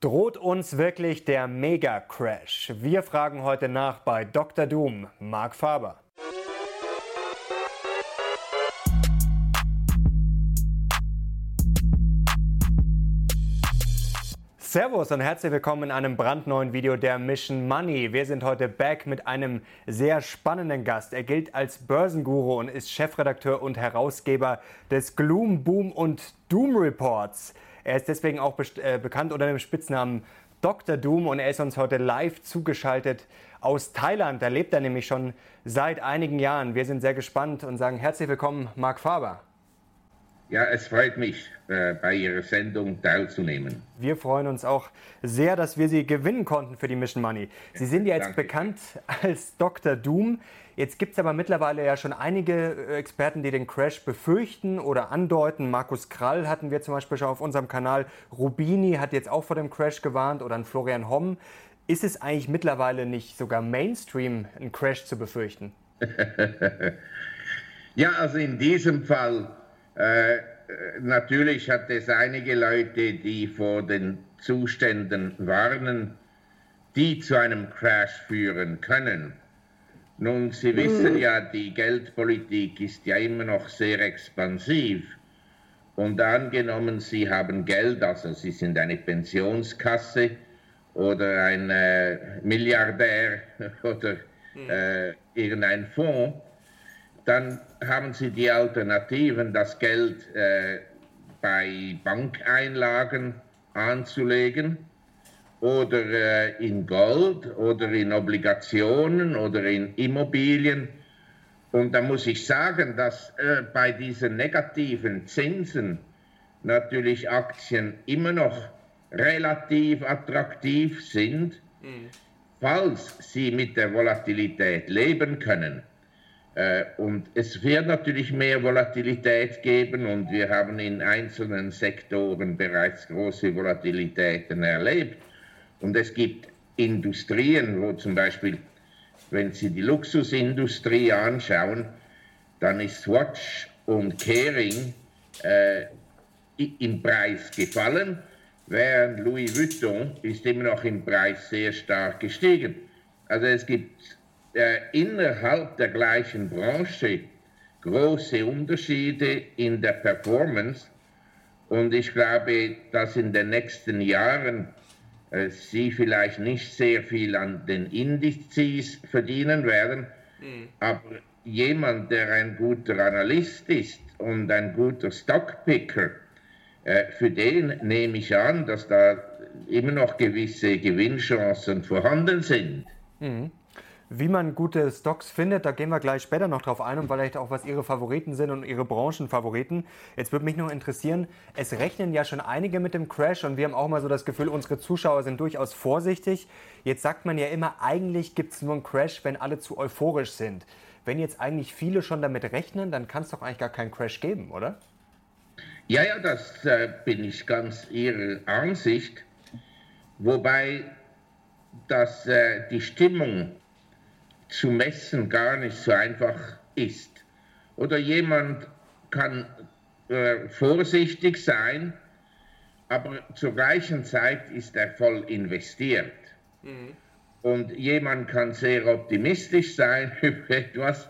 Droht uns wirklich der Mega-Crash? Wir fragen heute nach bei Dr. Doom, Mark Faber. Servus und herzlich willkommen in einem brandneuen Video der Mission Money. Wir sind heute back mit einem sehr spannenden Gast. Er gilt als Börsenguru und ist Chefredakteur und Herausgeber des Gloom, Boom und Doom Reports. Er ist deswegen auch äh, bekannt unter dem Spitznamen Dr. Doom und er ist uns heute live zugeschaltet aus Thailand. Da lebt er nämlich schon seit einigen Jahren. Wir sind sehr gespannt und sagen herzlich willkommen, Marc Faber. Ja, es freut mich, äh, bei Ihrer Sendung teilzunehmen. Wir freuen uns auch sehr, dass wir Sie gewinnen konnten für die Mission Money. Sie sind ja jetzt Danke. bekannt als Dr. Doom. Jetzt gibt es aber mittlerweile ja schon einige äh, Experten, die den Crash befürchten oder andeuten. Markus Krall hatten wir zum Beispiel schon auf unserem Kanal. Rubini hat jetzt auch vor dem Crash gewarnt oder ein Florian Homm. Ist es eigentlich mittlerweile nicht sogar Mainstream, einen Crash zu befürchten? ja, also in diesem Fall äh, natürlich hat es einige Leute, die vor den Zuständen warnen, die zu einem Crash führen können. Nun, Sie wissen mhm. ja, die Geldpolitik ist ja immer noch sehr expansiv. Und angenommen, Sie haben Geld, also Sie sind eine Pensionskasse oder ein äh, Milliardär oder mhm. äh, irgendein Fonds, dann haben Sie die Alternativen, das Geld äh, bei Bankeinlagen anzulegen oder äh, in Gold oder in Obligationen oder in Immobilien. Und da muss ich sagen, dass äh, bei diesen negativen Zinsen natürlich Aktien immer noch relativ attraktiv sind, mhm. falls sie mit der Volatilität leben können. Äh, und es wird natürlich mehr Volatilität geben und wir haben in einzelnen Sektoren bereits große Volatilitäten erlebt. Und es gibt Industrien, wo zum Beispiel, wenn Sie die Luxusindustrie anschauen, dann ist Swatch und Kering äh, im Preis gefallen, während Louis Vuitton ist immer noch im Preis sehr stark gestiegen. Also es gibt innerhalb der gleichen Branche große Unterschiede in der Performance. Und ich glaube, dass in den nächsten Jahren äh, Sie vielleicht nicht sehr viel an den Indizes verdienen werden, mhm. aber jemand, der ein guter Analyst ist und ein guter Stockpicker, äh, für den nehme ich an, dass da immer noch gewisse Gewinnchancen vorhanden sind. Mhm. Wie man gute Stocks findet, da gehen wir gleich später noch drauf ein und vielleicht auch, was Ihre Favoriten sind und Ihre Branchenfavoriten. Jetzt würde mich noch interessieren, es rechnen ja schon einige mit dem Crash und wir haben auch mal so das Gefühl, unsere Zuschauer sind durchaus vorsichtig. Jetzt sagt man ja immer, eigentlich gibt es nur einen Crash, wenn alle zu euphorisch sind. Wenn jetzt eigentlich viele schon damit rechnen, dann kann es doch eigentlich gar keinen Crash geben, oder? Ja, ja, das äh, bin ich ganz Ihrer Ansicht. Wobei dass äh, die Stimmung zu messen gar nicht so einfach ist. Oder jemand kann äh, vorsichtig sein, aber zur gleichen Zeit ist er voll investiert. Mhm. Und jemand kann sehr optimistisch sein über etwas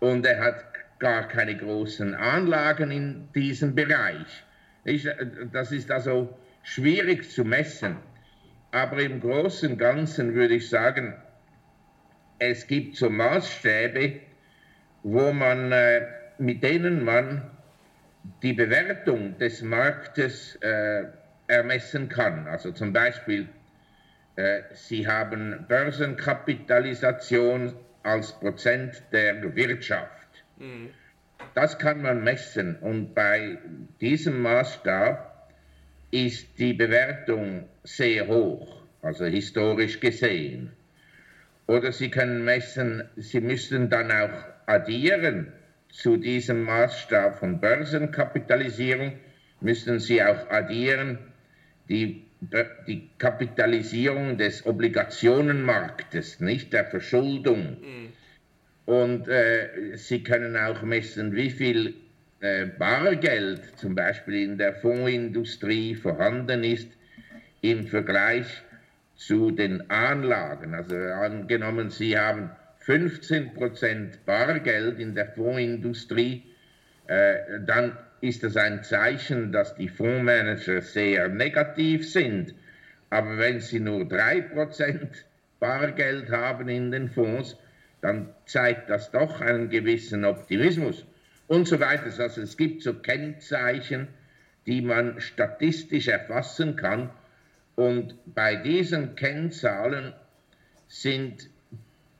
und er hat gar keine großen Anlagen in diesem Bereich. Ich, das ist also schwierig zu messen. Aber im Großen und Ganzen würde ich sagen, es gibt so Maßstäbe, wo man, äh, mit denen man die Bewertung des Marktes äh, ermessen kann. Also zum Beispiel, äh, Sie haben Börsenkapitalisation als Prozent der Wirtschaft. Mhm. Das kann man messen und bei diesem Maßstab ist die Bewertung sehr hoch, also historisch gesehen. Oder Sie können messen, Sie müssen dann auch addieren zu diesem Maßstab von Börsenkapitalisierung, müssen Sie auch addieren die, die Kapitalisierung des Obligationenmarktes, nicht der Verschuldung. Mhm. Und äh, Sie können auch messen, wie viel äh, Bargeld zum Beispiel in der Fondsindustrie vorhanden ist, im Vergleich zu den Anlagen. Also angenommen, Sie haben 15 Prozent Bargeld in der Fondsindustrie, äh, dann ist das ein Zeichen, dass die Fondsmanager sehr negativ sind. Aber wenn sie nur 3 Prozent Bargeld haben in den Fonds, dann zeigt das doch einen gewissen Optimismus und so weiter. Also es gibt so Kennzeichen, die man statistisch erfassen kann. Und bei diesen Kennzahlen sind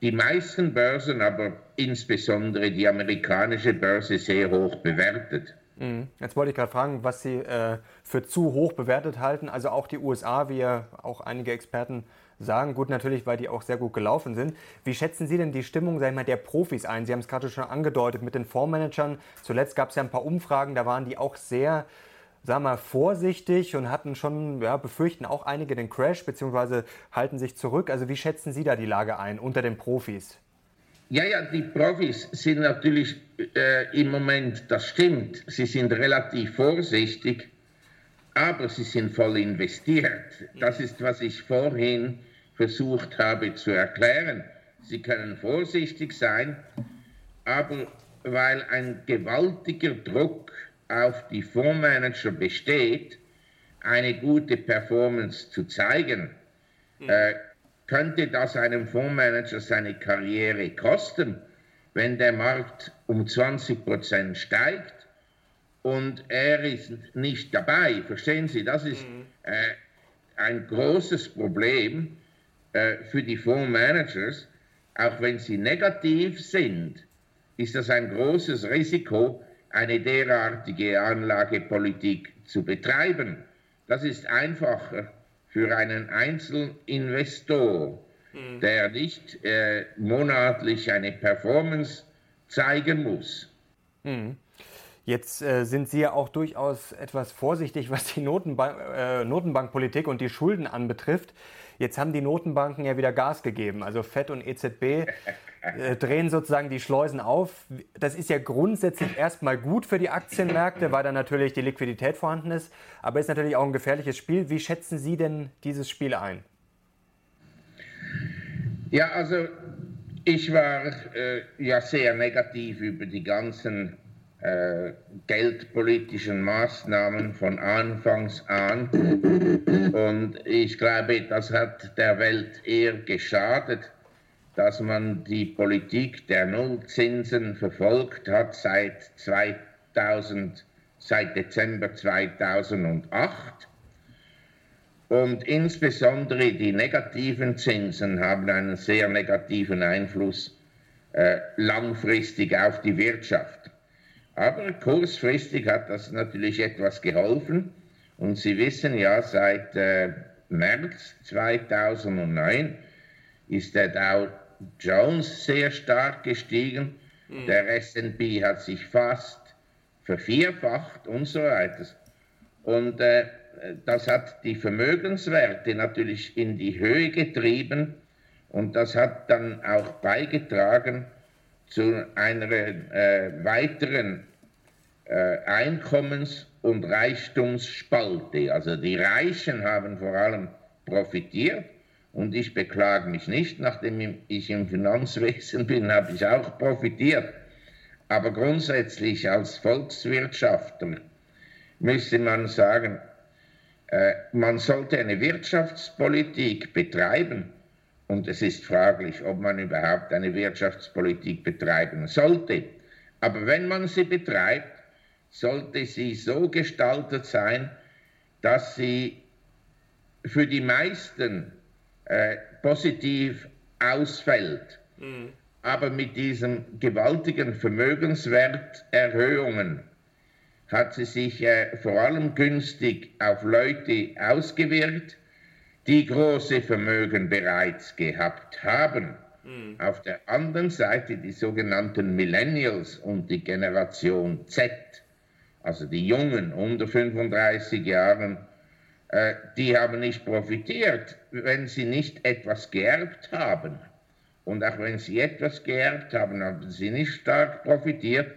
die meisten Börsen, aber insbesondere die amerikanische Börse, sehr hoch bewertet. Mhm. Jetzt wollte ich gerade fragen, was Sie äh, für zu hoch bewertet halten. Also auch die USA, wie ja auch einige Experten sagen, gut natürlich, weil die auch sehr gut gelaufen sind. Wie schätzen Sie denn die Stimmung sag mal, der Profis ein? Sie haben es gerade schon angedeutet mit den Fondsmanagern. Zuletzt gab es ja ein paar Umfragen, da waren die auch sehr sagen wir, vorsichtig und hatten schon, ja, befürchten auch einige den Crash, beziehungsweise halten sich zurück. Also wie schätzen Sie da die Lage ein unter den Profis? Ja, ja, die Profis sind natürlich äh, im Moment, das stimmt, sie sind relativ vorsichtig, aber sie sind voll investiert. Das ist, was ich vorhin versucht habe zu erklären. Sie können vorsichtig sein, aber weil ein gewaltiger Druck auf die Fondsmanager besteht, eine gute Performance zu zeigen, mhm. äh, könnte das einem Fondsmanager seine Karriere kosten, wenn der Markt um 20 Prozent steigt und er ist nicht dabei. Verstehen Sie, das ist mhm. äh, ein großes Problem äh, für die Fondsmanagers. Auch wenn sie negativ sind, ist das ein großes Risiko, eine derartige Anlagepolitik zu betreiben. Das ist einfacher für einen Einzelinvestor, mhm. der nicht äh, monatlich eine Performance zeigen muss. Mhm. Jetzt äh, sind Sie ja auch durchaus etwas vorsichtig, was die Notenbank, äh, Notenbankpolitik und die Schulden anbetrifft. Jetzt haben die Notenbanken ja wieder Gas gegeben. Also FED und EZB äh, drehen sozusagen die Schleusen auf. Das ist ja grundsätzlich erstmal gut für die Aktienmärkte, weil da natürlich die Liquidität vorhanden ist. Aber ist natürlich auch ein gefährliches Spiel. Wie schätzen Sie denn dieses Spiel ein? Ja, also ich war äh, ja sehr negativ über die ganzen äh, geldpolitischen Maßnahmen von Anfangs an. Und ich glaube, das hat der Welt eher geschadet, dass man die Politik der Nullzinsen verfolgt hat seit 2000, seit Dezember 2008. Und insbesondere die negativen Zinsen haben einen sehr negativen Einfluss äh, langfristig auf die Wirtschaft. Aber kurzfristig hat das natürlich etwas geholfen. Und Sie wissen ja, seit äh, März 2009 ist der Dow Jones sehr stark gestiegen. Mhm. Der SP hat sich fast vervierfacht und so weiter. Und äh, das hat die Vermögenswerte natürlich in die Höhe getrieben und das hat dann auch beigetragen zu einer äh, weiteren äh, Einkommens- und Reichtumsspalte. Also die Reichen haben vor allem profitiert und ich beklage mich nicht, nachdem ich im Finanzwesen bin, habe ich auch profitiert. Aber grundsätzlich als Volkswirtschaftler müsste man sagen, äh, man sollte eine Wirtschaftspolitik betreiben. Und es ist fraglich, ob man überhaupt eine Wirtschaftspolitik betreiben sollte. Aber wenn man sie betreibt, sollte sie so gestaltet sein, dass sie für die meisten äh, positiv ausfällt. Mhm. Aber mit diesen gewaltigen Vermögenswerterhöhungen hat sie sich äh, vor allem günstig auf Leute ausgewirkt, die große Vermögen bereits gehabt haben. Mhm. Auf der anderen Seite die sogenannten Millennials und die Generation Z also die Jungen unter 35 Jahren, die haben nicht profitiert, wenn sie nicht etwas geerbt haben. Und auch wenn sie etwas geerbt haben, haben sie nicht stark profitiert,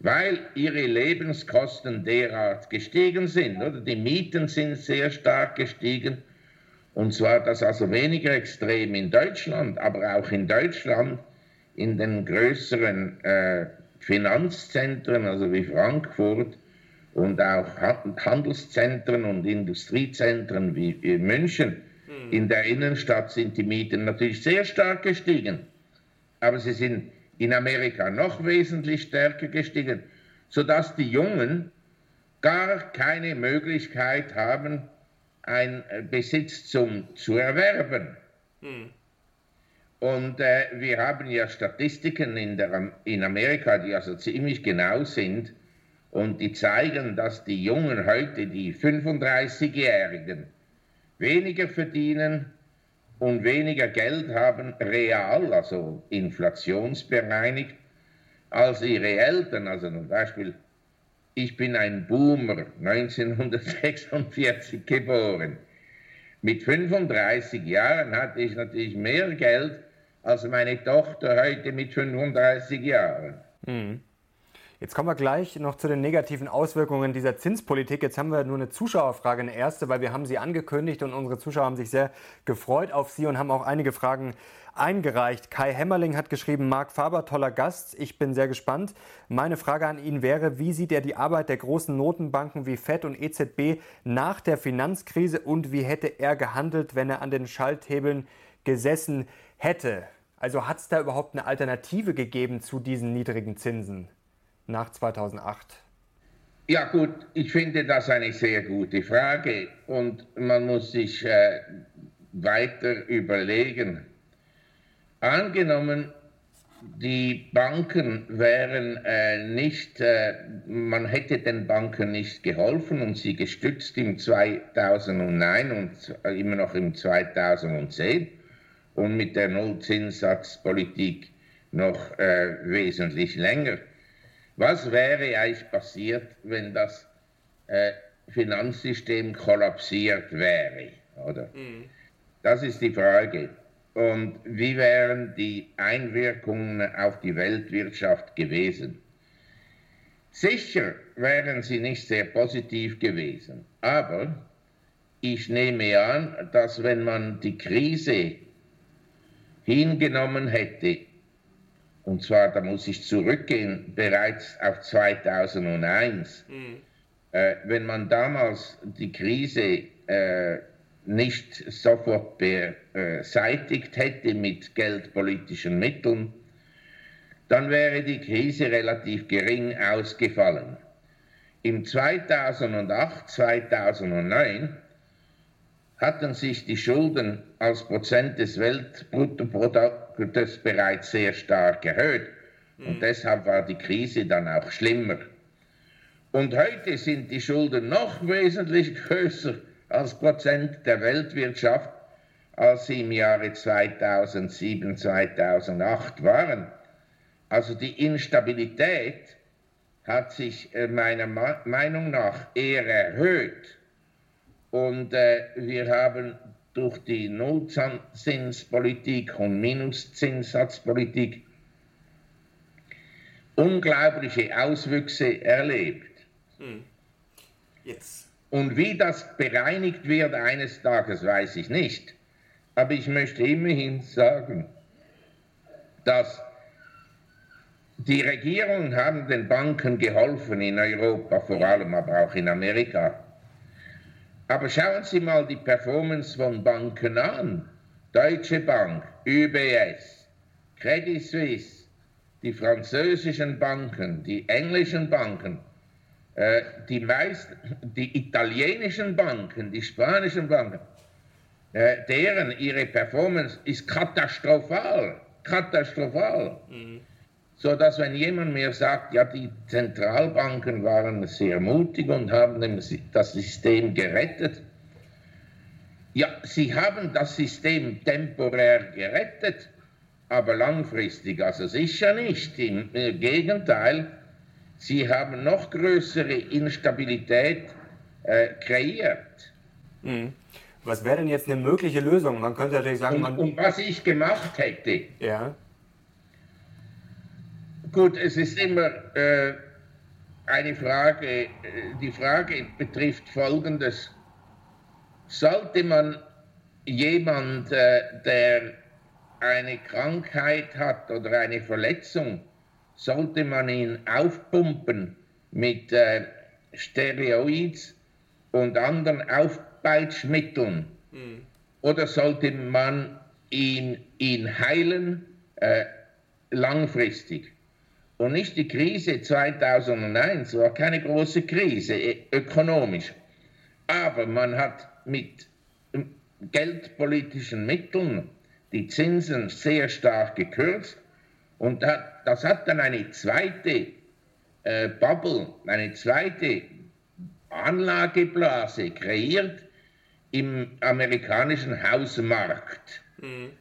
weil ihre Lebenskosten derart gestiegen sind. Oder? Die Mieten sind sehr stark gestiegen. Und zwar das also weniger extrem in Deutschland, aber auch in Deutschland in den größeren äh, Finanzzentren, also wie Frankfurt und auch Handelszentren und Industriezentren wie München. Mhm. In der Innenstadt sind die Mieten natürlich sehr stark gestiegen, aber sie sind in Amerika noch wesentlich stärker gestiegen, sodass die Jungen gar keine Möglichkeit haben, einen Besitztum zu erwerben. Mhm. Und äh, wir haben ja Statistiken in, der, in Amerika, die also ziemlich genau sind und die zeigen, dass die Jungen heute, die 35-Jährigen, weniger verdienen und weniger Geld haben, real, also inflationsbereinigt, als ihre Eltern. Also zum Beispiel, ich bin ein Boomer, 1946 geboren. Mit 35 Jahren hatte ich natürlich mehr Geld als meine Tochter heute mit 35 Jahren. Mhm. Jetzt kommen wir gleich noch zu den negativen Auswirkungen dieser Zinspolitik. Jetzt haben wir nur eine Zuschauerfrage, eine erste, weil wir haben sie angekündigt und unsere Zuschauer haben sich sehr gefreut auf sie und haben auch einige Fragen eingereicht. Kai Hämmerling hat geschrieben, Marc Faber, toller Gast. Ich bin sehr gespannt. Meine Frage an ihn wäre, wie sieht er die Arbeit der großen Notenbanken wie FED und EZB nach der Finanzkrise und wie hätte er gehandelt, wenn er an den Schalthebeln gesessen hätte? Also hat es da überhaupt eine Alternative gegeben zu diesen niedrigen Zinsen nach 2008? Ja gut, ich finde das eine sehr gute Frage und man muss sich äh, weiter überlegen. Angenommen, die Banken wären äh, nicht, äh, man hätte den Banken nicht geholfen und sie gestützt im 2009 und immer noch im 2010 und mit der Nullzinssatzpolitik noch äh, wesentlich länger. Was wäre eigentlich passiert, wenn das äh, Finanzsystem kollapsiert wäre? Oder? Mhm. Das ist die Frage. Und wie wären die Einwirkungen auf die Weltwirtschaft gewesen? Sicher wären sie nicht sehr positiv gewesen, aber ich nehme an, dass wenn man die Krise hingenommen hätte, und zwar, da muss ich zurückgehen, bereits auf 2001, mhm. äh, wenn man damals die Krise äh, nicht sofort beseitigt hätte mit geldpolitischen Mitteln, dann wäre die Krise relativ gering ausgefallen. Im 2008, 2009 hatten sich die Schulden als Prozent des Weltbruttoproduktes bereits sehr stark erhöht. Und mhm. deshalb war die Krise dann auch schlimmer. Und heute sind die Schulden noch wesentlich größer als Prozent der Weltwirtschaft, als sie im Jahre 2007, 2008 waren. Also die Instabilität hat sich äh, meiner Meinung nach eher erhöht und äh, wir haben durch die Nullzinspolitik und Minuszinssatzpolitik unglaubliche Auswüchse erlebt. Hm. Jetzt. Und wie das bereinigt wird eines Tages, weiß ich nicht. Aber ich möchte immerhin sagen, dass die Regierungen haben den Banken geholfen in Europa, vor allem aber auch in Amerika. Aber schauen Sie mal die Performance von Banken an. Deutsche Bank, UBS, Credit Suisse, die französischen Banken, die englischen Banken, äh, die, meisten, die italienischen Banken, die spanischen Banken, äh, deren ihre Performance ist katastrophal, katastrophal. Mhm so dass wenn jemand mir sagt, ja, die Zentralbanken waren sehr mutig und haben das System gerettet, ja, sie haben das System temporär gerettet, aber langfristig also sicher nicht. Im Gegenteil, sie haben noch größere Instabilität äh, kreiert. Mhm. Was wäre denn jetzt eine mögliche Lösung? Man könnte natürlich sagen, man. Und, und was ich gemacht hätte, ja Gut, es ist immer äh, eine Frage, die Frage betrifft Folgendes. Sollte man jemand, äh, der eine Krankheit hat oder eine Verletzung, sollte man ihn aufpumpen mit äh, Steroids und anderen Aufpeitschmitteln? Mhm. Oder sollte man ihn, ihn heilen äh, langfristig? Und nicht die Krise 2001 war keine große Krise ökonomisch. Aber man hat mit geldpolitischen Mitteln die Zinsen sehr stark gekürzt und das hat dann eine zweite äh, Bubble, eine zweite Anlageblase kreiert im amerikanischen Hausmarkt. Mhm.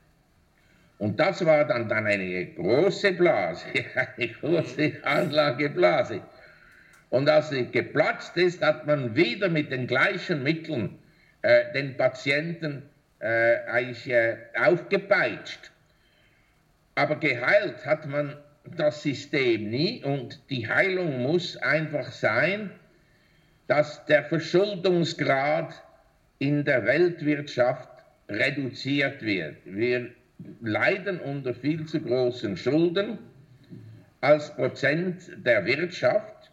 Und das war dann, dann eine große Blase, eine große Anlageblase. Und als sie geplatzt ist, hat man wieder mit den gleichen Mitteln äh, den Patienten äh, eigentlich äh, aufgepeitscht. Aber geheilt hat man das System nie und die Heilung muss einfach sein, dass der Verschuldungsgrad in der Weltwirtschaft reduziert wird. Wir leiden unter viel zu großen Schulden als Prozent der Wirtschaft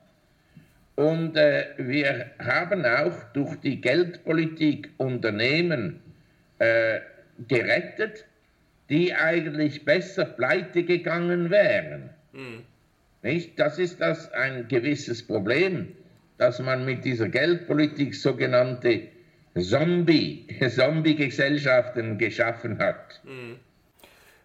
und äh, wir haben auch durch die Geldpolitik Unternehmen äh, gerettet, die eigentlich besser pleite gegangen wären. Mhm. Nicht? Das ist das ein gewisses Problem, dass man mit dieser Geldpolitik sogenannte Zombie, Zombie-Gesellschaften geschaffen hat. Mhm.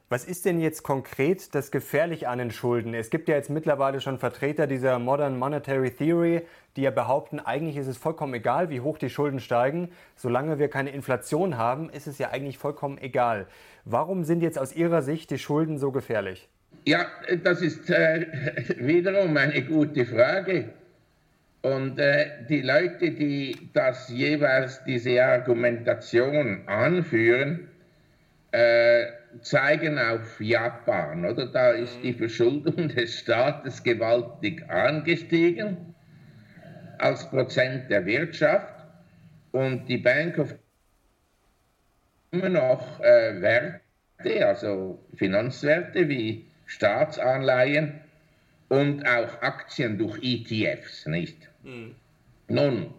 Was ist denn jetzt konkret das Gefährliche an den Schulden? Es gibt ja jetzt mittlerweile schon Vertreter dieser Modern Monetary Theory, die ja behaupten, eigentlich ist es vollkommen egal, wie hoch die Schulden steigen. Solange wir keine Inflation haben, ist es ja eigentlich vollkommen egal. Warum sind jetzt aus Ihrer Sicht die Schulden so gefährlich? Ja, das ist äh, wiederum eine gute Frage. Und äh, die Leute, die das jeweils diese Argumentation anführen, äh, zeigen auf Japan, oder? Da ist die Verschuldung des Staates gewaltig angestiegen als Prozent der Wirtschaft und die Bank of immer noch äh, Werte, also Finanzwerte wie Staatsanleihen und auch Aktien durch ETFs, nicht? Mhm. Nun,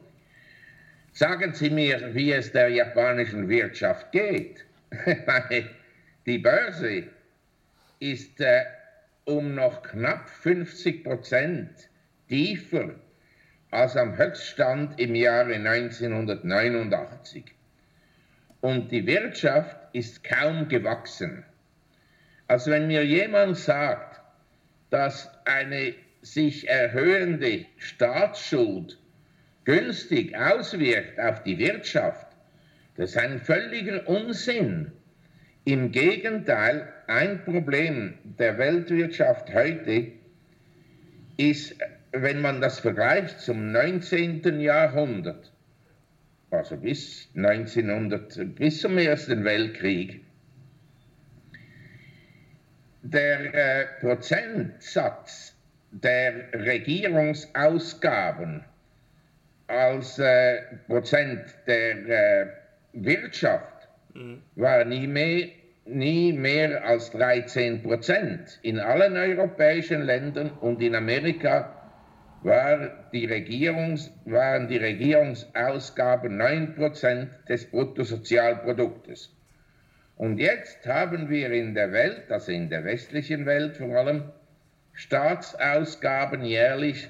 sagen Sie mir, wie es der japanischen Wirtschaft geht. Die Börse ist äh, um noch knapp 50 Prozent tiefer als am Höchststand im Jahre 1989. Und die Wirtschaft ist kaum gewachsen. Also wenn mir jemand sagt, dass eine sich erhöhende Staatsschuld günstig auswirkt auf die Wirtschaft, das ist ein völliger Unsinn. Im Gegenteil, ein Problem der Weltwirtschaft heute ist, wenn man das vergleicht zum 19. Jahrhundert, also bis 1900, bis zum Ersten Weltkrieg, der äh, Prozentsatz der Regierungsausgaben als äh, Prozent der äh, Wirtschaft mhm. war nie mehr, nie mehr als 13 Prozent. In allen europäischen Ländern und in Amerika war die Regierungs, waren die Regierungsausgaben 9 Prozent des Bruttosozialproduktes. Und jetzt haben wir in der Welt, also in der westlichen Welt vor allem, Staatsausgaben jährlich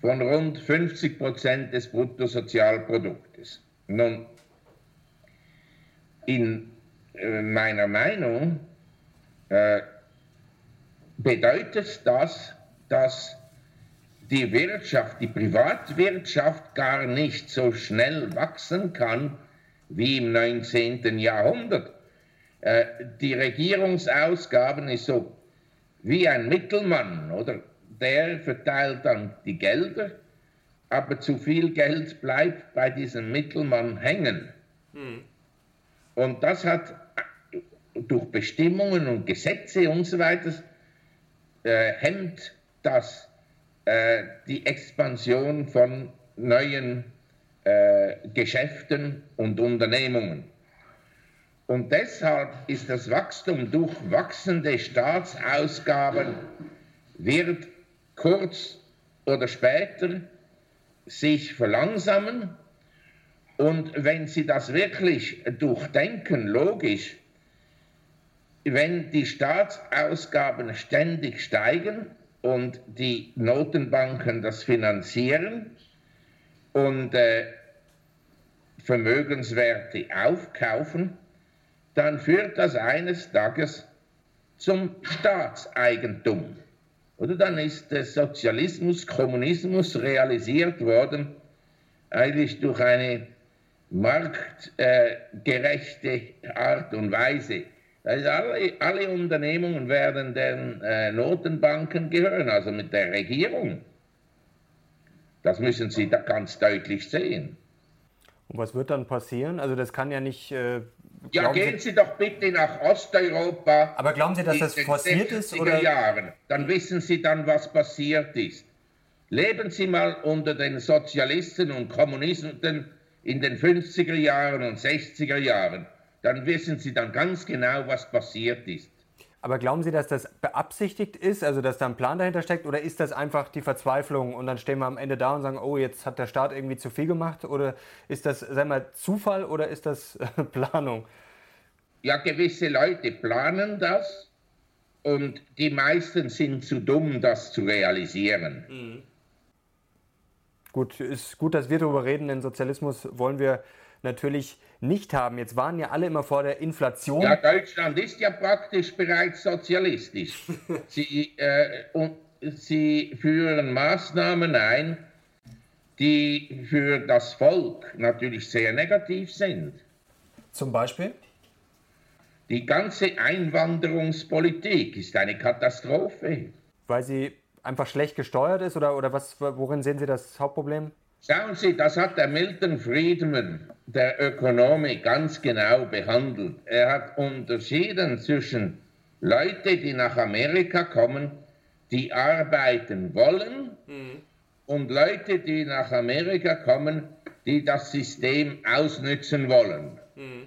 von rund 50 Prozent des Bruttosozialproduktes. Nun, in äh, meiner Meinung äh, bedeutet das, dass die Wirtschaft, die Privatwirtschaft gar nicht so schnell wachsen kann wie im 19. Jahrhundert. Äh, die Regierungsausgaben ist so wie ein Mittelmann, oder? Der verteilt dann die Gelder, aber zu viel Geld bleibt bei diesem Mittelmann hängen. Hm. Und das hat durch Bestimmungen und Gesetze und so weiter, äh, hemmt das äh, die Expansion von neuen äh, Geschäften und Unternehmungen. Und deshalb ist das Wachstum durch wachsende Staatsausgaben wird kurz oder später sich verlangsamen. Und wenn Sie das wirklich durchdenken, logisch, wenn die Staatsausgaben ständig steigen und die Notenbanken das finanzieren und äh, Vermögenswerte aufkaufen, dann führt das eines Tages zum Staatseigentum. Oder dann ist der Sozialismus, Kommunismus realisiert worden, eigentlich durch eine marktgerechte Art und Weise. Also alle, alle Unternehmungen werden den äh, Notenbanken gehören, also mit der Regierung. Das müssen Sie da ganz deutlich sehen. Und was wird dann passieren? Also das kann ja nicht. Äh, ja, gehen Sie, Sie, doch bitte nach Osteuropa. Aber glauben Sie, dass das forciert ist? Oder? Jahren. Dann wissen Sie dann, was passiert ist. Leben Sie mal unter den Sozialisten und Kommunisten in den 50er Jahren und 60er Jahren dann wissen Sie dann ganz genau, was passiert ist. Aber glauben Sie, dass das beabsichtigt ist, also dass da ein Plan dahinter steckt, oder ist das einfach die Verzweiflung und dann stehen wir am Ende da und sagen, oh, jetzt hat der Staat irgendwie zu viel gemacht? Oder ist das, sagen wir, Zufall oder ist das Planung? Ja, gewisse Leute planen das und die meisten sind zu dumm, das zu realisieren. Mhm. Gut, ist gut, dass wir darüber reden, denn Sozialismus wollen wir natürlich nicht haben. Jetzt waren ja alle immer vor der Inflation. Ja, Deutschland ist ja praktisch bereits sozialistisch. Sie, äh, und sie führen Maßnahmen ein, die für das Volk natürlich sehr negativ sind. Zum Beispiel? Die ganze Einwanderungspolitik ist eine Katastrophe. Weil sie einfach schlecht gesteuert ist oder, oder was, worin sehen Sie das Hauptproblem? Schauen Sie, das hat der Milton Friedman, der Ökonome, ganz genau behandelt. Er hat unterschieden zwischen Leute, die nach Amerika kommen, die arbeiten wollen, mhm. und Leute, die nach Amerika kommen, die das System ausnützen wollen. Mhm.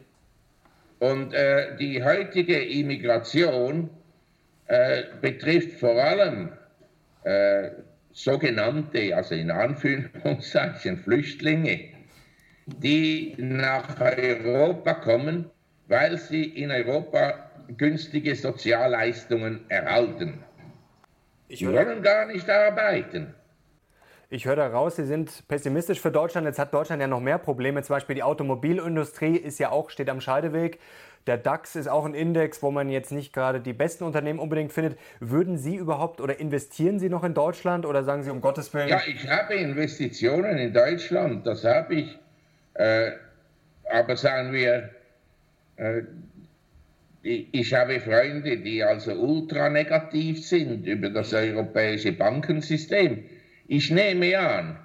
Und äh, die heutige Immigration äh, betrifft vor allem äh, sogenannte, also in Anführungszeichen Flüchtlinge, die nach Europa kommen, weil sie in Europa günstige Sozialleistungen erhalten. Sie wollen gar nicht arbeiten. Ich höre daraus, Sie sind pessimistisch für Deutschland. Jetzt hat Deutschland ja noch mehr Probleme. Zum Beispiel die Automobilindustrie ist ja auch, steht am Scheideweg. Der DAX ist auch ein Index, wo man jetzt nicht gerade die besten Unternehmen unbedingt findet. Würden Sie überhaupt oder investieren Sie noch in Deutschland oder sagen Sie um Gottes Willen? Ja, ich habe Investitionen in Deutschland, das habe ich. Äh, aber sagen wir, äh, ich habe Freunde, die also ultra negativ sind über das europäische Bankensystem. Ich nehme an,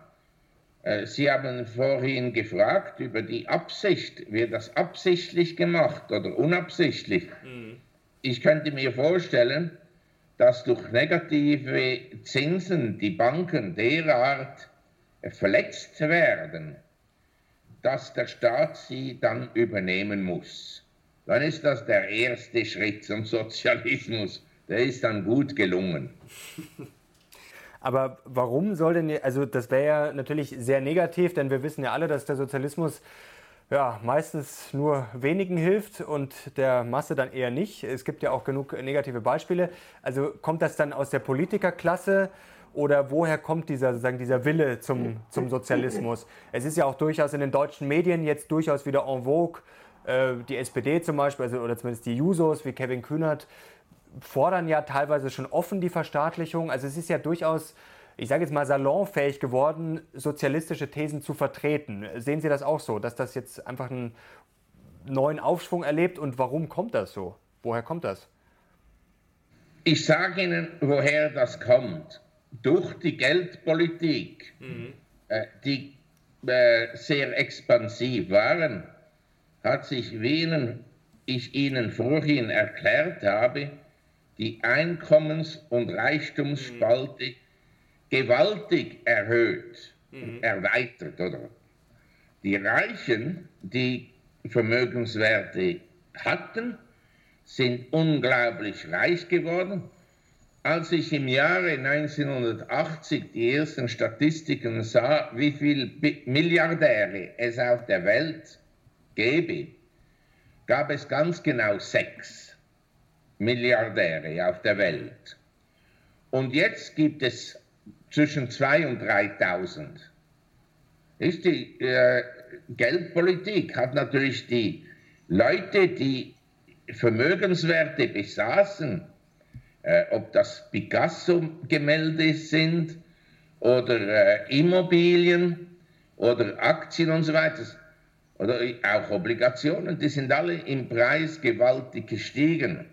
Sie haben vorhin gefragt über die Absicht. Wird das absichtlich gemacht oder unabsichtlich? Mhm. Ich könnte mir vorstellen, dass durch negative Zinsen die Banken derart verletzt werden, dass der Staat sie dann übernehmen muss. Dann ist das der erste Schritt zum Sozialismus. Der ist dann gut gelungen. Aber warum soll denn, also das wäre ja natürlich sehr negativ, denn wir wissen ja alle, dass der Sozialismus ja, meistens nur wenigen hilft und der Masse dann eher nicht. Es gibt ja auch genug negative Beispiele. Also kommt das dann aus der Politikerklasse oder woher kommt dieser, sozusagen, dieser Wille zum, zum Sozialismus? Es ist ja auch durchaus in den deutschen Medien jetzt durchaus wieder en vogue. Äh, die SPD zum Beispiel, also, oder zumindest die Jusos wie Kevin Kühnert, fordern ja teilweise schon offen die Verstaatlichung. Also es ist ja durchaus, ich sage jetzt mal, salonfähig geworden, sozialistische Thesen zu vertreten. Sehen Sie das auch so, dass das jetzt einfach einen neuen Aufschwung erlebt und warum kommt das so? Woher kommt das? Ich sage Ihnen, woher das kommt. Durch die Geldpolitik, mhm. die äh, sehr expansiv waren, hat sich, wie Ihnen, ich Ihnen vorhin erklärt habe, die Einkommens- und Reichtumsspalte gewaltig erhöht, mhm. erweitert, oder? Die Reichen, die Vermögenswerte hatten, sind unglaublich reich geworden. Als ich im Jahre 1980 die ersten Statistiken sah, wie viele Milliardäre es auf der Welt gäbe, gab es ganz genau sechs Milliardäre auf der Welt. Und jetzt gibt es zwischen 2.000 und 3.000. Ist die äh, Geldpolitik hat natürlich die Leute, die Vermögenswerte besaßen, äh, ob das Picasso-Gemälde sind oder äh, Immobilien oder Aktien und so weiter, oder auch Obligationen, die sind alle im Preis gewaltig gestiegen.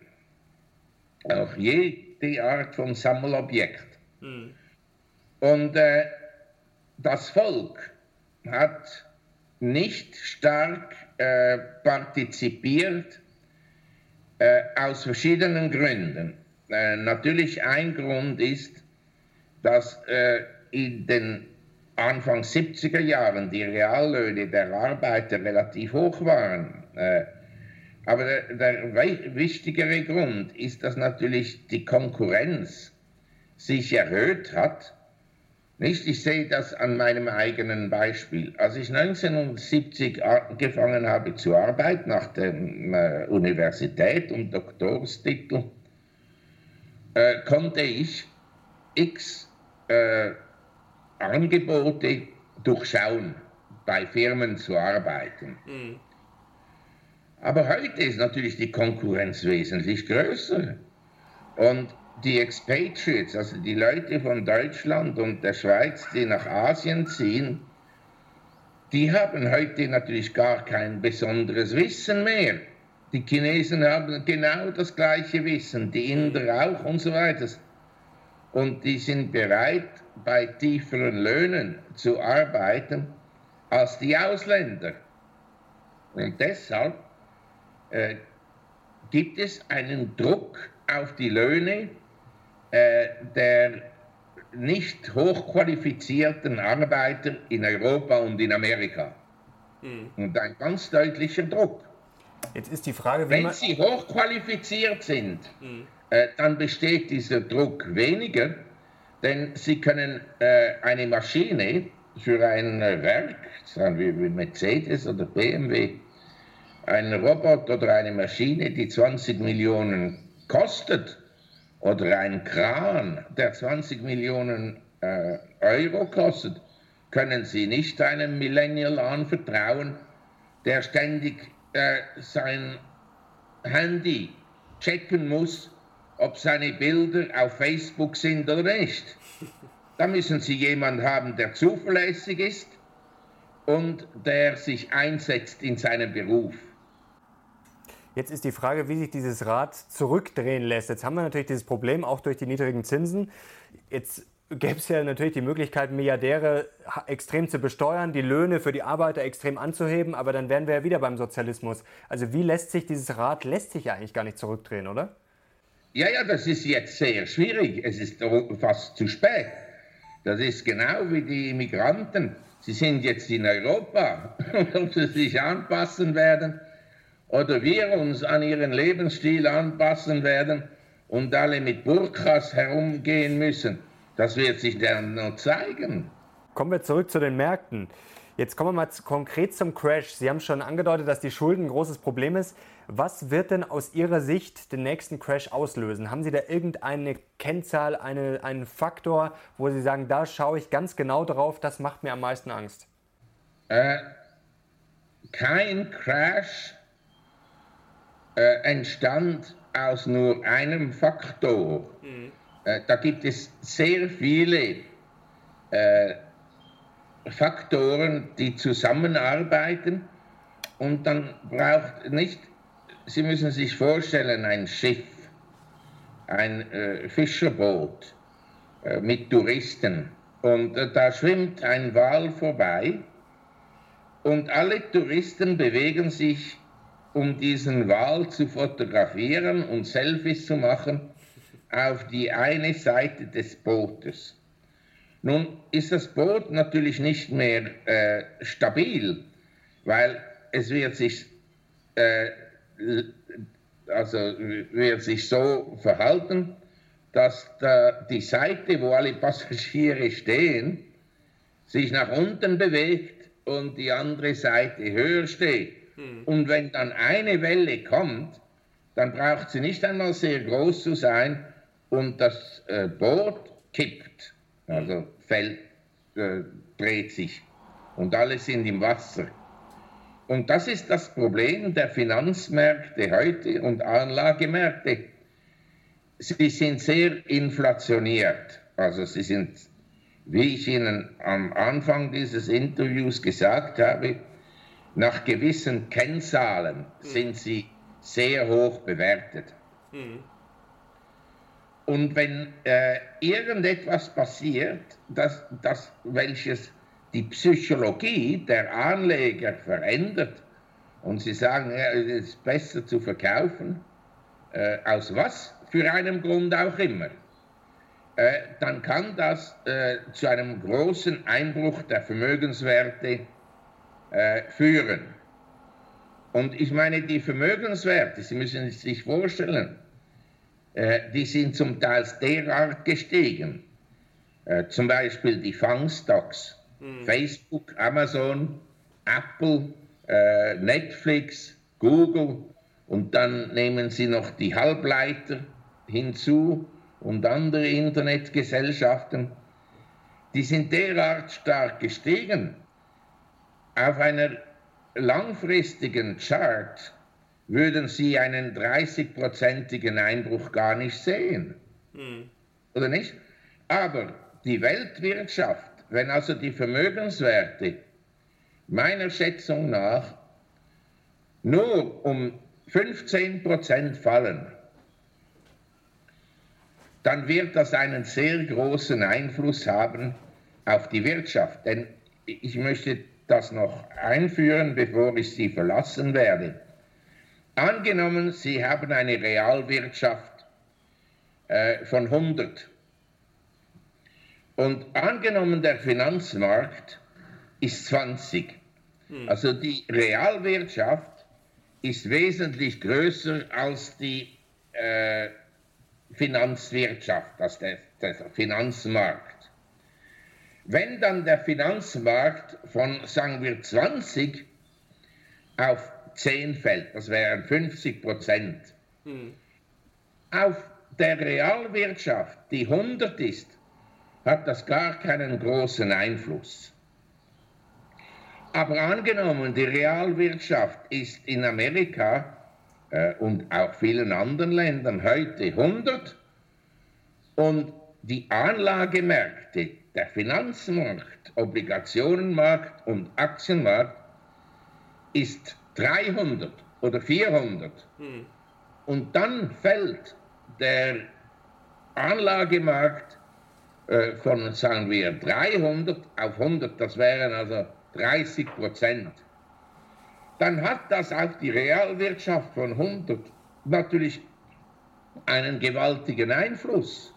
Auch jede Art von Sammelobjekt. Mhm. Und äh, das Volk hat nicht stark äh, partizipiert äh, aus verschiedenen Gründen. Äh, natürlich ein Grund ist, dass äh, in den Anfang 70er Jahren die Reallöhne der Arbeiter relativ hoch waren. Aber der, der wichtigere Grund ist, dass natürlich die Konkurrenz sich erhöht hat nicht? Ich sehe das an meinem eigenen Beispiel. Als ich 1970 angefangen habe zu arbeiten nach der äh, Universität und Doktorstitel, äh, konnte ich x äh, Angebote durchschauen, bei Firmen zu arbeiten. Mhm. Aber heute ist natürlich die Konkurrenz wesentlich größer. Und die Expatriates, also die Leute von Deutschland und der Schweiz, die nach Asien ziehen, die haben heute natürlich gar kein besonderes Wissen mehr. Die Chinesen haben genau das gleiche Wissen, die Inder auch und so weiter. Und die sind bereit, bei tieferen Löhnen zu arbeiten als die Ausländer. Und deshalb äh, gibt es einen Druck auf die Löhne, äh, der nicht hochqualifizierten Arbeiter in Europa und in Amerika. Mhm. Und ein ganz deutlicher Druck. Jetzt ist die Frage, wenn sie hochqualifiziert sind, mhm. äh, dann besteht dieser Druck weniger, denn sie können äh, eine Maschine für ein Werk, sagen wir wie Mercedes oder BMW, einen Roboter oder eine Maschine, die 20 Millionen kostet, oder ein Kran, der 20 Millionen äh, Euro kostet, können Sie nicht einem Millennial anvertrauen, der ständig äh, sein Handy checken muss, ob seine Bilder auf Facebook sind oder nicht. Da müssen Sie jemanden haben, der zuverlässig ist und der sich einsetzt in seinem Beruf. Jetzt ist die Frage, wie sich dieses Rad zurückdrehen lässt. Jetzt haben wir natürlich dieses Problem, auch durch die niedrigen Zinsen. Jetzt gäbe es ja natürlich die Möglichkeit, Milliardäre extrem zu besteuern, die Löhne für die Arbeiter extrem anzuheben, aber dann wären wir ja wieder beim Sozialismus. Also wie lässt sich dieses Rad, lässt sich ja eigentlich gar nicht zurückdrehen, oder? Ja, ja, das ist jetzt sehr schwierig. Es ist fast zu spät. Das ist genau wie die Immigranten. Sie sind jetzt in Europa und sie sich anpassen werden, oder wir uns an ihren Lebensstil anpassen werden und alle mit Burkas herumgehen müssen. Das wird sich dann noch zeigen. Kommen wir zurück zu den Märkten. Jetzt kommen wir mal konkret zum Crash. Sie haben schon angedeutet, dass die Schulden ein großes Problem ist. Was wird denn aus Ihrer Sicht den nächsten Crash auslösen? Haben Sie da irgendeine Kennzahl, eine, einen Faktor, wo Sie sagen, da schaue ich ganz genau drauf, das macht mir am meisten Angst? Äh, kein Crash äh, entstand aus nur einem Faktor. Mhm. Äh, da gibt es sehr viele äh, Faktoren, die zusammenarbeiten und dann braucht nicht, Sie müssen sich vorstellen, ein Schiff, ein äh, Fischerboot äh, mit Touristen und äh, da schwimmt ein Wal vorbei und alle Touristen bewegen sich um diesen Wal zu fotografieren und Selfies zu machen auf die eine Seite des Bootes. Nun ist das Boot natürlich nicht mehr äh, stabil, weil es wird sich, äh, also wird sich so verhalten, dass da die Seite, wo alle Passagiere stehen, sich nach unten bewegt und die andere Seite höher steht. Hm. Und wenn dann eine Welle kommt, dann braucht sie nicht einmal sehr groß zu sein und das äh, Boot kippt, also fällt, äh, dreht sich und alle sind im Wasser. Und das ist das Problem der Finanzmärkte heute und Anlagemärkte. Sie sind sehr inflationiert. Also sie sind, wie ich Ihnen am Anfang dieses Interviews gesagt habe, nach gewissen Kennzahlen mhm. sind sie sehr hoch bewertet. Mhm. Und wenn äh, irgendetwas passiert, das, das, welches die Psychologie der Anleger verändert und sie sagen, ja, es ist besser zu verkaufen, äh, aus was für einem Grund auch immer, äh, dann kann das äh, zu einem großen Einbruch der Vermögenswerte äh, führen. Und ich meine, die Vermögenswerte, Sie müssen sich vorstellen, äh, die sind zum Teil derart gestiegen. Äh, zum Beispiel die Fangstocks, mhm. Facebook, Amazon, Apple, äh, Netflix, Google und dann nehmen Sie noch die Halbleiter hinzu und andere Internetgesellschaften. Die sind derart stark gestiegen. Auf einer langfristigen Chart würden Sie einen 30-prozentigen Einbruch gar nicht sehen. Mhm. Oder nicht? Aber die Weltwirtschaft, wenn also die Vermögenswerte meiner Schätzung nach nur um 15 Prozent fallen, dann wird das einen sehr großen Einfluss haben auf die Wirtschaft. Denn ich möchte das noch einführen, bevor ich Sie verlassen werde. Angenommen, Sie haben eine Realwirtschaft äh, von 100 und angenommen, der Finanzmarkt ist 20. Hm. Also die Realwirtschaft ist wesentlich größer als die äh, Finanzwirtschaft, als der, der Finanzmarkt. Wenn dann der Finanzmarkt von, sagen wir, 20 auf 10 fällt, das wären 50 Prozent, hm. auf der Realwirtschaft, die 100 ist, hat das gar keinen großen Einfluss. Aber angenommen, die Realwirtschaft ist in Amerika äh, und auch vielen anderen Ländern heute 100 und die Anlagemärkte, der Finanzmarkt, Obligationenmarkt und Aktienmarkt ist 300 oder 400 hm. und dann fällt der Anlagemarkt äh, von, sagen wir, 300 auf 100, das wären also 30 Prozent, dann hat das auf die Realwirtschaft von 100 natürlich einen gewaltigen Einfluss.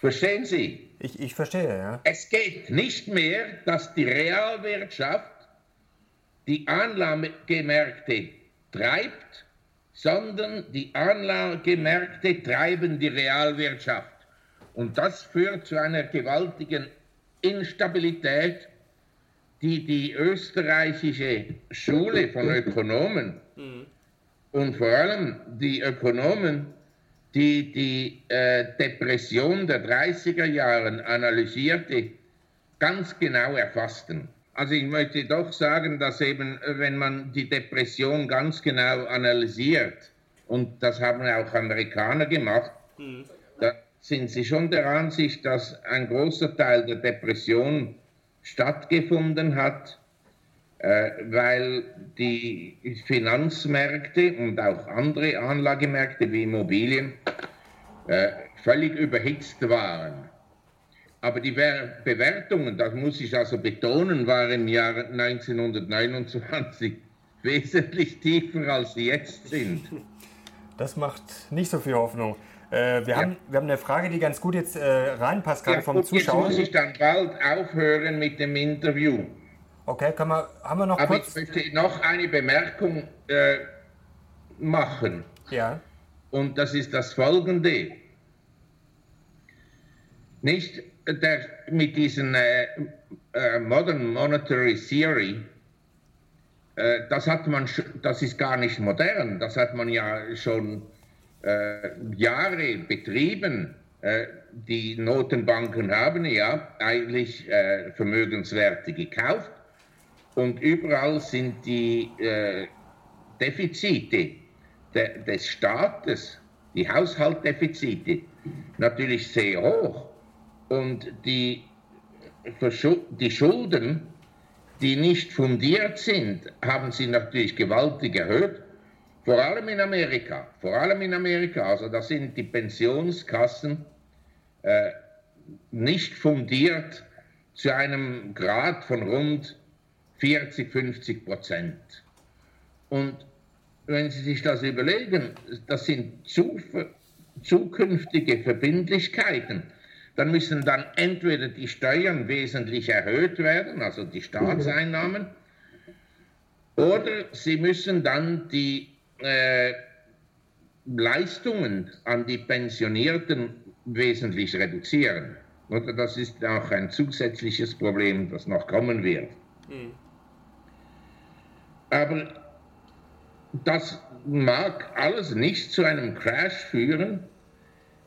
Verstehen Sie? Ich, ich verstehe, ja. Es geht nicht mehr, dass die Realwirtschaft die Anlagemärkte treibt, sondern die Anlagemärkte treiben die Realwirtschaft. Und das führt zu einer gewaltigen Instabilität, die die österreichische Schule von Ökonomen mhm. und vor allem die Ökonomen, die die äh, Depression der 30er Jahre analysierte, ganz genau erfassten. Also ich möchte doch sagen, dass eben, wenn man die Depression ganz genau analysiert, und das haben auch Amerikaner gemacht, mhm. da sind sie schon der Ansicht, dass ein großer Teil der Depression stattgefunden hat, äh, weil die Finanzmärkte und auch andere Anlagemärkte wie Immobilien äh, völlig überhitzt waren. Aber die Bewertungen, das muss ich also betonen, waren im Jahr 1929 wesentlich tiefer, als sie jetzt sind. Das macht nicht so viel Hoffnung. Äh, wir, ja. haben, wir haben eine Frage, die ganz gut jetzt äh, reinpasst, gerade ja, vom Zuschauer. Jetzt muss ich dann bald aufhören mit dem Interview. Okay, kann man, haben wir noch Aber kurz... ich möchte noch eine Bemerkung äh, machen. Ja. Und das ist das folgende. Nicht der, mit diesen äh, äh, Modern Monetary Theory, äh, das hat man, das ist gar nicht modern, das hat man ja schon äh, Jahre betrieben. Die Notenbanken haben ja eigentlich äh, Vermögenswerte gekauft und überall sind die Defizite de, des Staates, die Haushaltsdefizite, natürlich sehr hoch. Und die, die Schulden, die nicht fundiert sind, haben sie natürlich gewaltig erhöht. Vor allem in Amerika. Vor allem in Amerika. Also da sind die Pensionskassen äh, nicht fundiert zu einem Grad von rund 40, 50 Prozent. Und wenn Sie sich das überlegen, das sind zu, zukünftige Verbindlichkeiten, dann müssen dann entweder die Steuern wesentlich erhöht werden, also die Staatseinnahmen, oder sie müssen dann die äh, Leistungen an die Pensionierten wesentlich reduzieren. Oder das ist auch ein zusätzliches Problem, das noch kommen wird. Mhm. Aber das mag alles nicht zu einem Crash führen,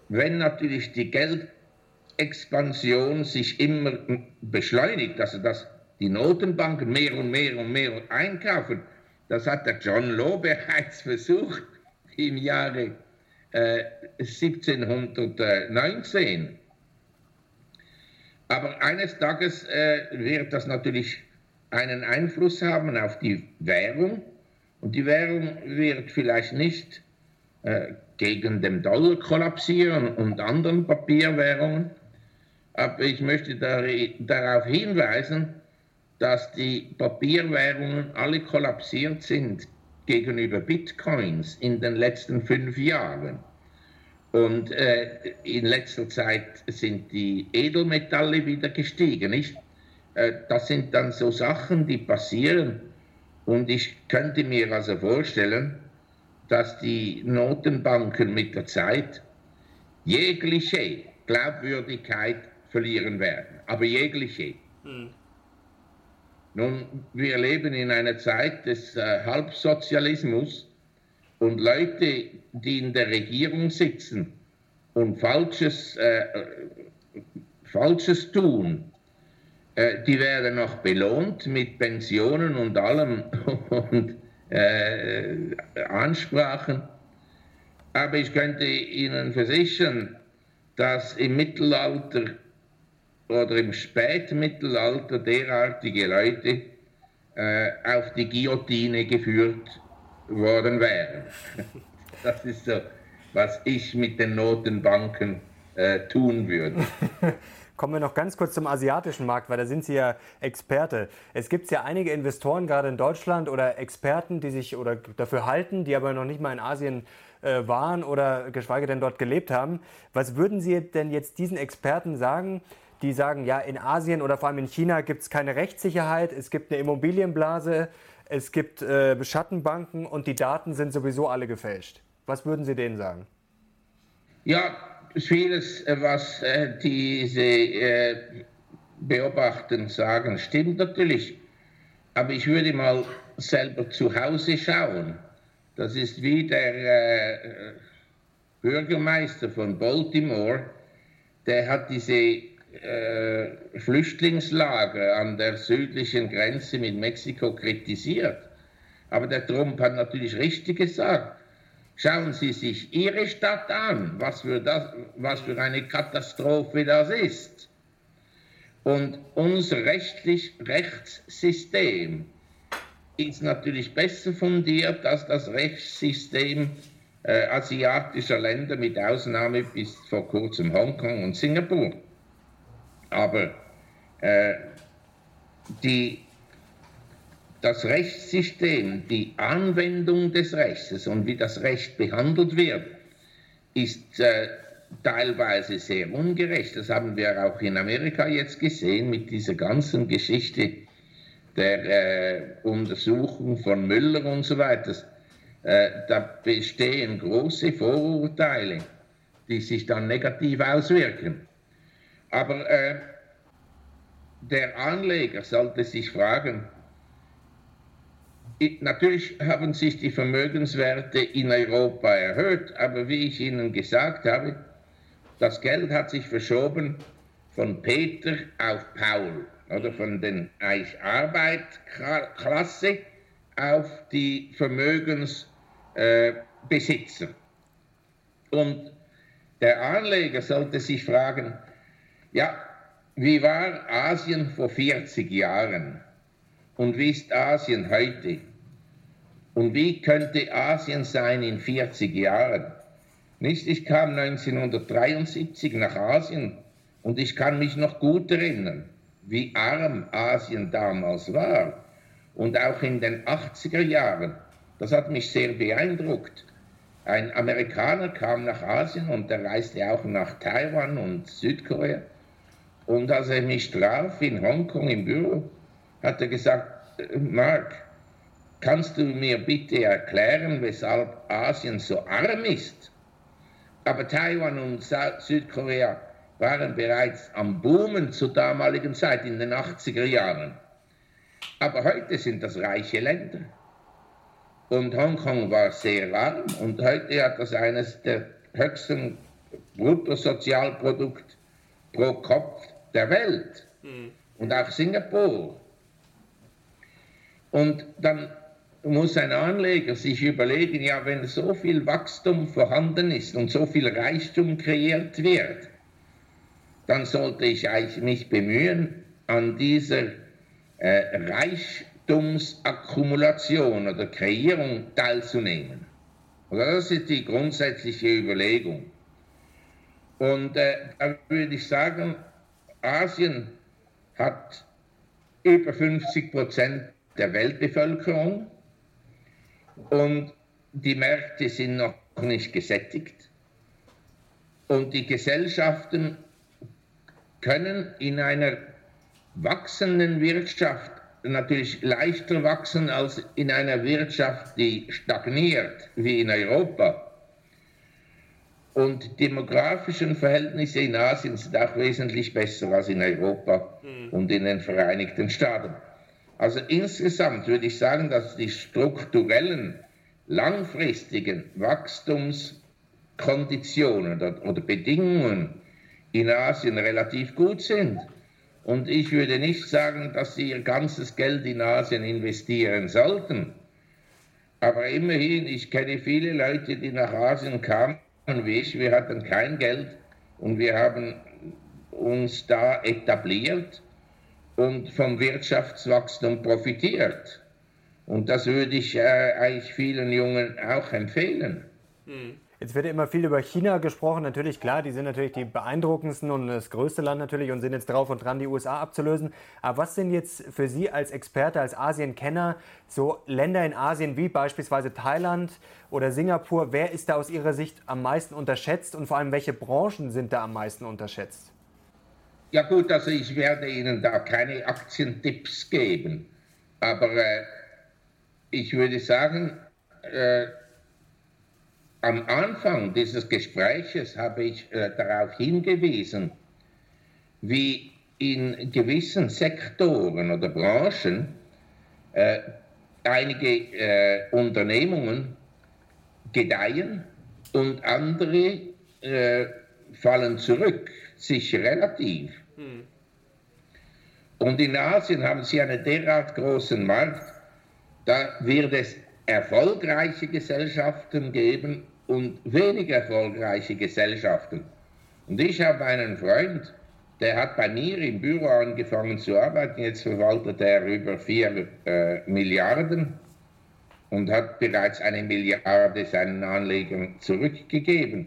wenn natürlich die Geldexpansion sich immer beschleunigt, also dass die Notenbanken mehr und mehr und mehr einkaufen. Das hat der John Law bereits versucht im Jahre äh, 1719. Aber eines Tages äh, wird das natürlich einen Einfluss haben auf die Währung und die Währung wird vielleicht nicht äh, gegen den Dollar kollapsieren und anderen Papierwährungen, aber ich möchte dar darauf hinweisen, dass die Papierwährungen alle kollapsiert sind gegenüber Bitcoins in den letzten fünf Jahren. Und äh, in letzter Zeit sind die Edelmetalle wieder gestiegen. Nicht? Äh, das sind dann so Sachen, die passieren, und ich könnte mir also vorstellen, dass die Notenbanken mit der Zeit jegliche Glaubwürdigkeit verlieren werden. Aber jegliche. Mhm. Nun, wir leben in einer Zeit des äh, Halbsozialismus und Leute, die in der Regierung sitzen und Falsches, äh, äh Falsches tun, die werden noch belohnt mit Pensionen und allem und äh, Ansprachen. Aber ich könnte Ihnen versichern, dass im Mittelalter oder im Spätmittelalter derartige Leute äh, auf die Guillotine geführt worden wären. Das ist so, was ich mit den Notenbanken äh, tun würde. Kommen wir noch ganz kurz zum asiatischen Markt, weil da sind Sie ja Experte. Es gibt ja einige Investoren, gerade in Deutschland, oder Experten, die sich oder dafür halten, die aber noch nicht mal in Asien äh, waren oder geschweige denn dort gelebt haben. Was würden Sie denn jetzt diesen Experten sagen, die sagen, ja, in Asien oder vor allem in China gibt es keine Rechtssicherheit, es gibt eine Immobilienblase, es gibt äh, Schattenbanken und die Daten sind sowieso alle gefälscht. Was würden Sie denen sagen? Ja, vieles, was äh, diese äh, Beobachten sagen, stimmt natürlich. Aber ich würde mal selber zu Hause schauen. Das ist wie der äh, Bürgermeister von Baltimore, der hat diese äh, Flüchtlingslager an der südlichen Grenze mit Mexiko kritisiert. Aber der Trump hat natürlich richtig gesagt, Schauen Sie sich Ihre Stadt an, was für, das, was für eine Katastrophe das ist. Und unser rechtlich, Rechtssystem ist natürlich besser fundiert als das Rechtssystem äh, asiatischer Länder, mit Ausnahme bis vor kurzem Hongkong und Singapur. Aber äh, die das Rechtssystem, die Anwendung des Rechts und wie das Recht behandelt wird, ist äh, teilweise sehr ungerecht. Das haben wir auch in Amerika jetzt gesehen mit dieser ganzen Geschichte der äh, Untersuchung von Müller und so weiter. Äh, da bestehen große Vorurteile, die sich dann negativ auswirken. Aber äh, der Anleger sollte sich fragen, Natürlich haben sich die Vermögenswerte in Europa erhöht, aber wie ich Ihnen gesagt habe, das Geld hat sich verschoben von Peter auf Paul oder von den Arbeitklasse auf die Vermögensbesitzer. Äh, Und der Anleger sollte sich fragen, ja, wie war Asien vor 40 Jahren und wie ist Asien heute? Und wie könnte Asien sein in 40 Jahren? Nicht, ich kam 1973 nach Asien und ich kann mich noch gut erinnern, wie arm Asien damals war. Und auch in den 80er Jahren. Das hat mich sehr beeindruckt. Ein Amerikaner kam nach Asien und er reiste auch nach Taiwan und Südkorea. Und als er mich traf in Hongkong im Büro, hat er gesagt, Mark, kannst du mir bitte erklären, weshalb Asien so arm ist? Aber Taiwan und Südkorea waren bereits am Boomen zur damaligen Zeit in den 80er Jahren. Aber heute sind das reiche Länder. Und Hongkong war sehr arm und heute hat das eines der höchsten Bruttosozialprodukte pro Kopf der Welt. Mhm. Und auch Singapur. Und dann muss ein Anleger sich überlegen, ja, wenn so viel Wachstum vorhanden ist und so viel Reichtum kreiert wird, dann sollte ich eigentlich mich bemühen, an dieser äh, Reichtumsakkumulation oder Kreierung teilzunehmen. Oder das ist die grundsätzliche Überlegung. Und äh, da würde ich sagen, Asien hat über 50 Prozent der Weltbevölkerung und die Märkte sind noch nicht gesättigt. Und die Gesellschaften können in einer wachsenden Wirtschaft natürlich leichter wachsen als in einer Wirtschaft, die stagniert, wie in Europa. Und die demografischen Verhältnisse in Asien sind auch wesentlich besser als in Europa mhm. und in den Vereinigten Staaten. Also insgesamt würde ich sagen, dass die strukturellen, langfristigen Wachstumskonditionen oder, Bedingungen in Asien relativ gut sind. Und ich würde nicht sagen, dass sie ihr ganzes Geld in Asien investieren sollten. Aber immerhin, ich kenne viele Leute, die nach Asien kamen wie ich. Wir hatten kein Geld und wir haben uns da etabliert und vom Wirtschaftswachstum profitiert. Und das würde ich äh, eigentlich vielen Jungen auch empfehlen. Hm. Jetzt wird ja immer viel über China gesprochen. Natürlich, klar, die sind natürlich die beeindruckendsten und das größte Land natürlich und sind jetzt drauf und dran, die USA abzulösen. Aber was sind jetzt für Sie als Experte, als Asienkenner so Länder in Asien wie beispielsweise Thailand oder Singapur? Wer ist da aus Ihrer Sicht am meisten unterschätzt und vor allem welche Branchen sind da am meisten unterschätzt? Ja gut, also ich werde Ihnen da keine Aktientipps geben, aber äh, ich würde sagen, äh, am Anfang dieses Gespräches habe ich äh, darauf hingewiesen, wie in gewissen Sektoren oder Branchen äh, einige äh, Unternehmungen gedeihen und andere äh, fallen zurück, sicher relativ. Hm. Und in Asien haben sie einen derart großen Markt, da wird es erfolgreiche Gesellschaften geben und weniger erfolgreiche Gesellschaften. Und ich habe einen Freund, der hat bei mir im Büro angefangen zu arbeiten, jetzt verwaltet er über 4 äh, Milliarden und hat bereits eine Milliarde seinen Anlegern zurückgegeben.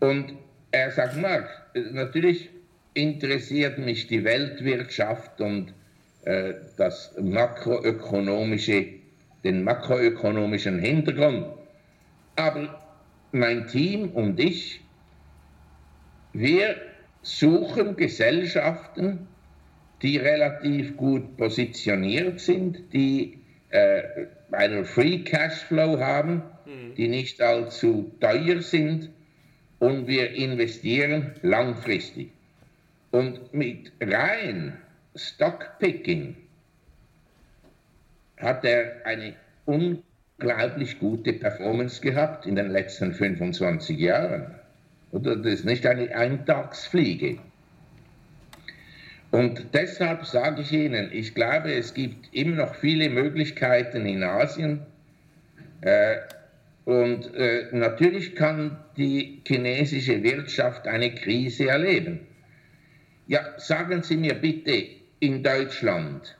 Und er sagt, Mark, natürlich interessiert mich die Weltwirtschaft und äh, das makroökonomische, den makroökonomischen Hintergrund. Aber mein Team und ich, wir suchen Gesellschaften, die relativ gut positioniert sind, die äh, einen Free Cashflow haben, mhm. die nicht allzu teuer sind und wir investieren langfristig. Und mit rein Stockpicking hat er eine unglaublich gute Performance gehabt in den letzten 25 Jahren. Oder das ist nicht eine Eintagsfliege. Und deshalb sage ich Ihnen, ich glaube, es gibt immer noch viele Möglichkeiten in Asien. Äh, und äh, natürlich kann die chinesische Wirtschaft eine Krise erleben. Ja, sagen Sie mir bitte, in Deutschland,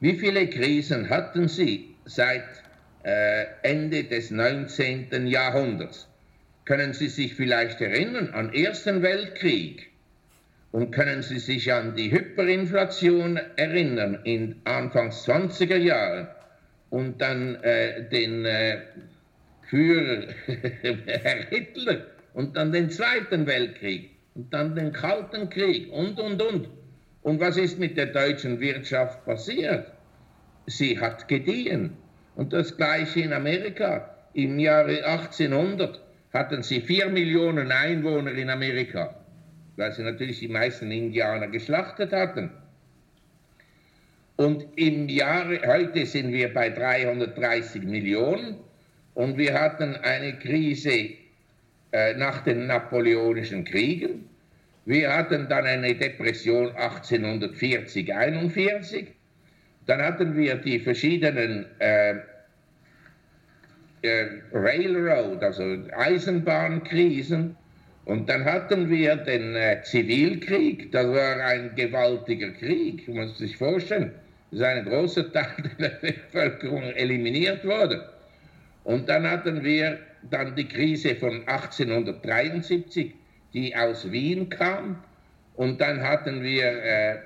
wie viele Krisen hatten Sie seit äh, Ende des 19. Jahrhunderts? Können Sie sich vielleicht erinnern an den Ersten Weltkrieg? Und können Sie sich an die Hyperinflation erinnern in Anfangs 20er Jahren und dann äh, den Führer Herr Hitler und dann den Zweiten Weltkrieg und dann den Kalten Krieg und, und, und. Und was ist mit der deutschen Wirtschaft passiert? Sie hat gediehen. Und das gleiche in Amerika. Im Jahre 1800 hatten sie vier Millionen Einwohner in Amerika weil sie natürlich die meisten Indianer geschlachtet hatten. Und im Jahre, heute sind wir bei 330 Millionen und wir hatten eine Krise äh, nach den Napoleonischen Kriegen. Wir hatten dann eine Depression 1840, 41. Dann hatten wir die verschiedenen äh, äh, Railroad, also Eisenbahnkrisen und dann hatten wir den äh, Zivilkrieg, das war ein gewaltiger Krieg, man muss sich vorstellen. Das ist ein großer Teil der Bevölkerung eliminiert worden. Und dann hatten wir dann die Krise von 1873, die aus Wien kam. Und dann hatten wir äh,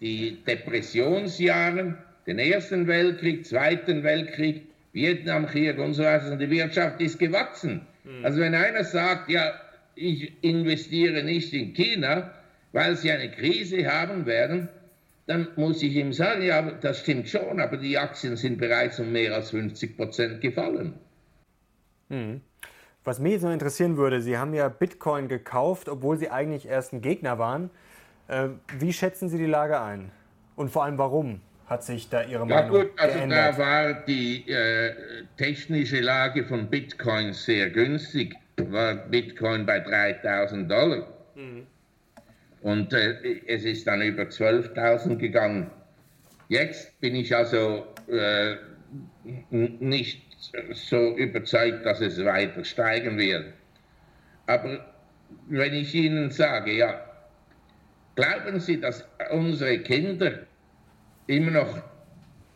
die Depressionsjahre, den Ersten Weltkrieg, Zweiten Weltkrieg, Vietnamkrieg und so weiter. Und die Wirtschaft ist gewachsen. Mhm. Also wenn einer sagt, ja, ich investiere nicht in China, weil sie eine Krise haben werden, dann muss ich ihm sagen, ja, das stimmt schon, aber die Aktien sind bereits um mehr als 50 Prozent gefallen. Hm. Was mich so interessieren würde, Sie haben ja Bitcoin gekauft, obwohl Sie eigentlich erst ein Gegner waren. Äh, wie schätzen Sie die Lage ein? Und vor allem warum hat sich da Ihre Meinung Ja gut, also geändert? da war die äh, technische Lage von Bitcoin sehr günstig war Bitcoin bei 3000 Dollar. Mhm. Und äh, es ist dann über 12.000 gegangen. Jetzt bin ich also äh, nicht so überzeugt, dass es weiter steigen wird. Aber wenn ich Ihnen sage, ja, glauben Sie, dass unsere Kinder immer noch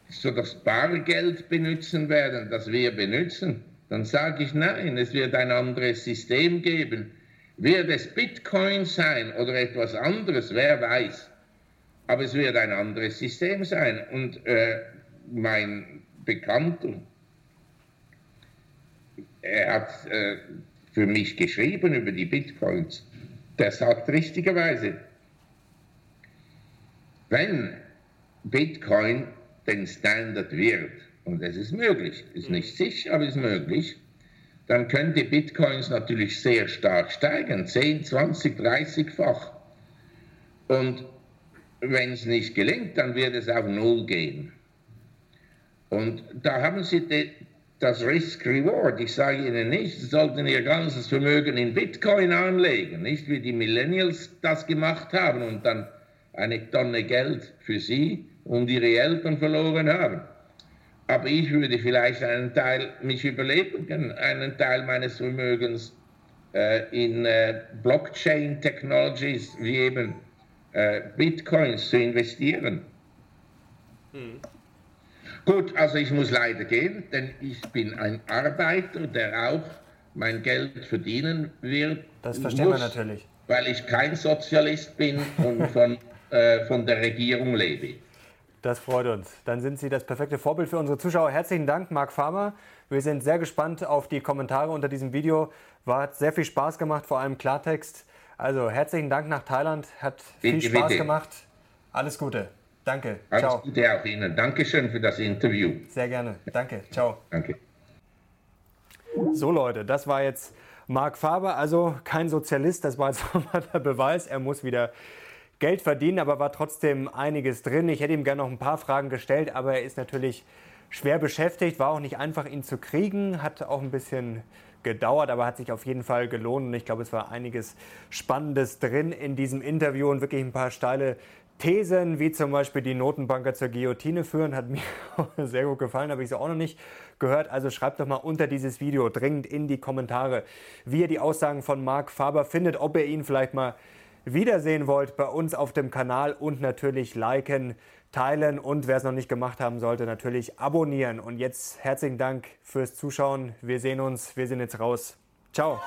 so das Bargeld benutzen werden, das wir benutzen? Dann sage ich nein, es wird ein anderes System geben. Wird es Bitcoin sein oder etwas anderes, wer weiß. Aber es wird ein anderes System sein. Und äh, mein Bekannter, er hat äh, für mich geschrieben über die Bitcoins. Der sagt richtigerweise, wenn Bitcoin den Standard wird, und es ist möglich, ist mhm. nicht sicher, aber ist möglich, dann könnte Bitcoins natürlich sehr stark steigen, 10, 20, 30-fach. Und wenn es nicht gelingt, dann wird es auf Null gehen. Und da haben Sie die, das Risk-Reward. Ich sage Ihnen nicht, Sie sollten Ihr ganzes Vermögen in Bitcoin anlegen, nicht wie die Millennials das gemacht haben und dann eine Tonne Geld für Sie und Ihre Eltern verloren haben aber ich würde vielleicht einen Teil mich überlegen, einen Teil meines Vermögens äh, in äh, Blockchain-Technologies wie eben äh, Bitcoins zu investieren. Hm. Gut, also ich muss leider gehen, denn ich bin ein Arbeiter, der auch mein Geld verdienen wird. Das verstehen muss, wir natürlich. Weil ich kein Sozialist bin und von, äh, von der Regierung lebe. Das freut uns. Dann sind Sie das perfekte Vorbild für unsere Zuschauer. Herzlichen Dank, Marc Farmer. Wir sind sehr gespannt auf die Kommentare unter diesem Video. War, hat sehr viel Spaß gemacht, vor allem Klartext. Also herzlichen Dank nach Thailand. Hat viel bitte, Spaß bitte. gemacht. Alles Gute. Danke. Alles Ciao. Gute auch Ihnen. Dankeschön für das Interview. Sehr gerne. Danke. Ciao. Danke. So Leute, das war jetzt Marc Faber, also kein Sozialist, das war jetzt nochmal der Beweis. Er muss wieder Geld verdienen, aber war trotzdem einiges drin. Ich hätte ihm gerne noch ein paar Fragen gestellt, aber er ist natürlich schwer beschäftigt, war auch nicht einfach, ihn zu kriegen, hat auch ein bisschen gedauert, aber hat sich auf jeden Fall gelohnt. Und ich glaube, es war einiges Spannendes drin in diesem Interview und wirklich ein paar steile Thesen, wie zum Beispiel die Notenbanker zur Guillotine führen, hat mir sehr gut gefallen, habe ich sie auch noch nicht gehört. Also schreibt doch mal unter dieses Video dringend in die Kommentare, wie ihr die Aussagen von Marc Faber findet, ob ihr ihn vielleicht mal wiedersehen wollt bei uns auf dem Kanal und natürlich liken, teilen und wer es noch nicht gemacht haben sollte, natürlich abonnieren. Und jetzt herzlichen Dank fürs Zuschauen. Wir sehen uns, wir sind jetzt raus. Ciao.